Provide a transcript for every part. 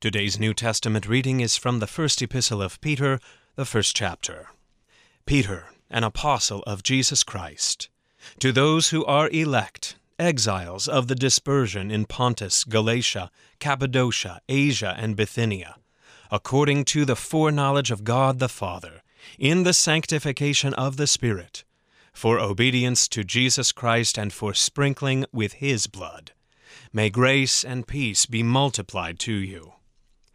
Today's New Testament reading is from the first epistle of Peter, the first chapter. Peter, an apostle of Jesus Christ, to those who are elect, exiles of the dispersion in Pontus, Galatia, Cappadocia, Asia, and Bithynia, according to the foreknowledge of God the Father, in the sanctification of the Spirit, for obedience to Jesus Christ and for sprinkling with His blood. May grace and peace be multiplied to you.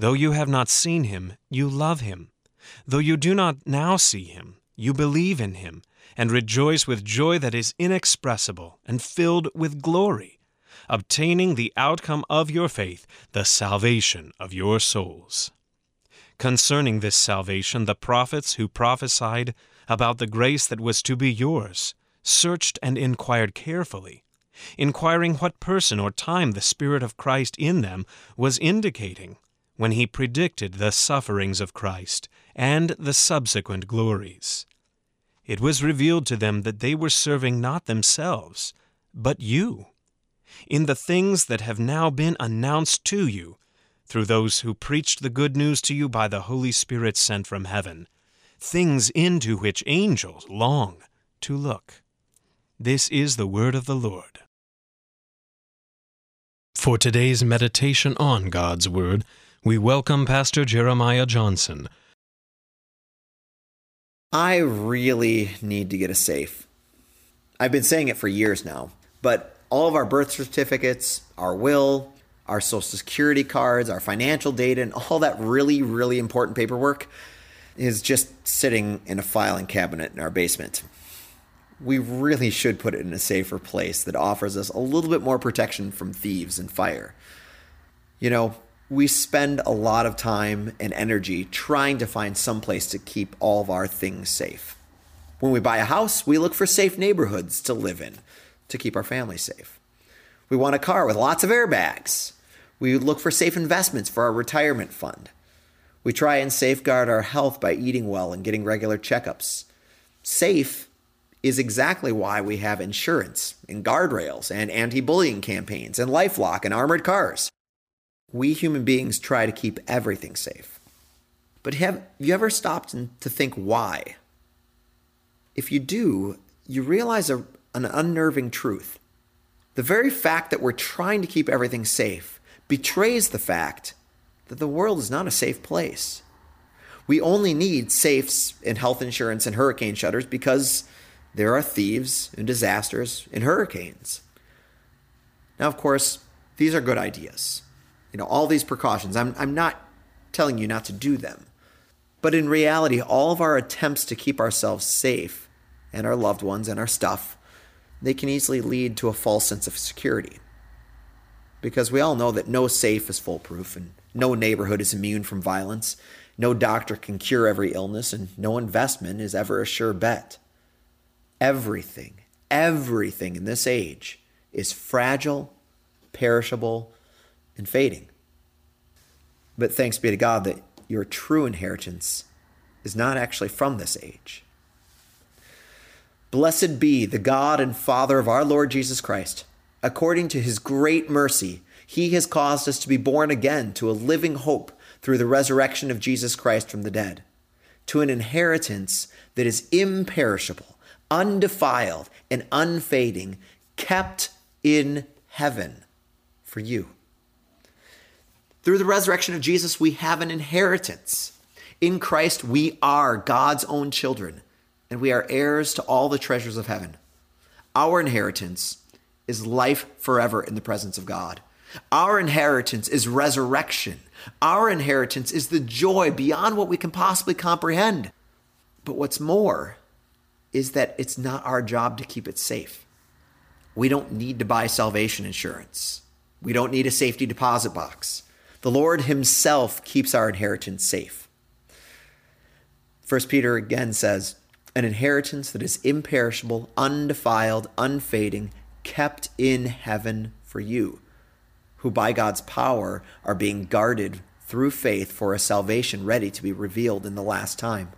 Though you have not seen him, you love him. Though you do not now see him, you believe in him, and rejoice with joy that is inexpressible and filled with glory, obtaining the outcome of your faith, the salvation of your souls. Concerning this salvation, the prophets who prophesied about the grace that was to be yours searched and inquired carefully, inquiring what person or time the Spirit of Christ in them was indicating when he predicted the sufferings of Christ and the subsequent glories. It was revealed to them that they were serving not themselves, but you, in the things that have now been announced to you through those who preached the good news to you by the Holy Spirit sent from heaven, things into which angels long to look. This is the word of the Lord. For today's meditation on God's Word, we welcome Pastor Jeremiah Johnson. I really need to get a safe. I've been saying it for years now, but all of our birth certificates, our will, our social security cards, our financial data, and all that really, really important paperwork is just sitting in a filing cabinet in our basement. We really should put it in a safer place that offers us a little bit more protection from thieves and fire. You know, we spend a lot of time and energy trying to find some place to keep all of our things safe. When we buy a house, we look for safe neighborhoods to live in to keep our family safe. We want a car with lots of airbags. We look for safe investments for our retirement fund. We try and safeguard our health by eating well and getting regular checkups. Safe is exactly why we have insurance and guardrails and anti bullying campaigns and Lifelock and armored cars. We human beings try to keep everything safe. But have you ever stopped to think why? If you do, you realize a, an unnerving truth. The very fact that we're trying to keep everything safe betrays the fact that the world is not a safe place. We only need safes in health insurance and hurricane shutters because there are thieves and disasters and hurricanes. Now, of course, these are good ideas. You know, all these precautions, I'm, I'm not telling you not to do them. But in reality, all of our attempts to keep ourselves safe and our loved ones and our stuff, they can easily lead to a false sense of security because we all know that no safe is foolproof and no neighborhood is immune from violence. No doctor can cure every illness, and no investment is ever a sure bet. Everything, everything in this age is fragile, perishable, and fading. But thanks be to God that your true inheritance is not actually from this age. Blessed be the God and Father of our Lord Jesus Christ According to his great mercy, he has caused us to be born again to a living hope through the resurrection of Jesus Christ from the dead, to an inheritance that is imperishable, undefiled, and unfading, kept in heaven for you. Through the resurrection of Jesus, we have an inheritance. In Christ, we are God's own children, and we are heirs to all the treasures of heaven. Our inheritance is life forever in the presence of God. Our inheritance is resurrection. Our inheritance is the joy beyond what we can possibly comprehend. But what's more is that it's not our job to keep it safe. We don't need to buy salvation insurance. We don't need a safety deposit box. The Lord Himself keeps our inheritance safe. First Peter again says, an inheritance that is imperishable, undefiled, unfading, kept in heaven for you, who by God's power are being guarded through faith for a salvation ready to be revealed in the last time.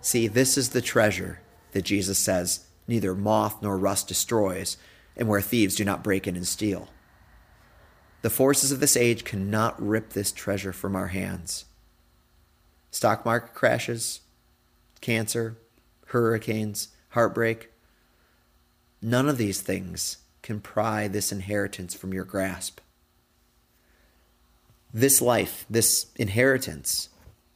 See, this is the treasure that Jesus says neither moth nor rust destroys, and where thieves do not break in and steal. The forces of this age cannot rip this treasure from our hands. Stock market crashes, cancer, hurricanes, heartbreak. None of these things can pry this inheritance from your grasp. This life, this inheritance,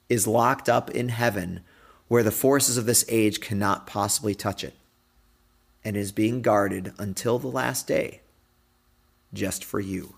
is locked up in heaven where the forces of this age cannot possibly touch it, and is being guarded until the last day just for you.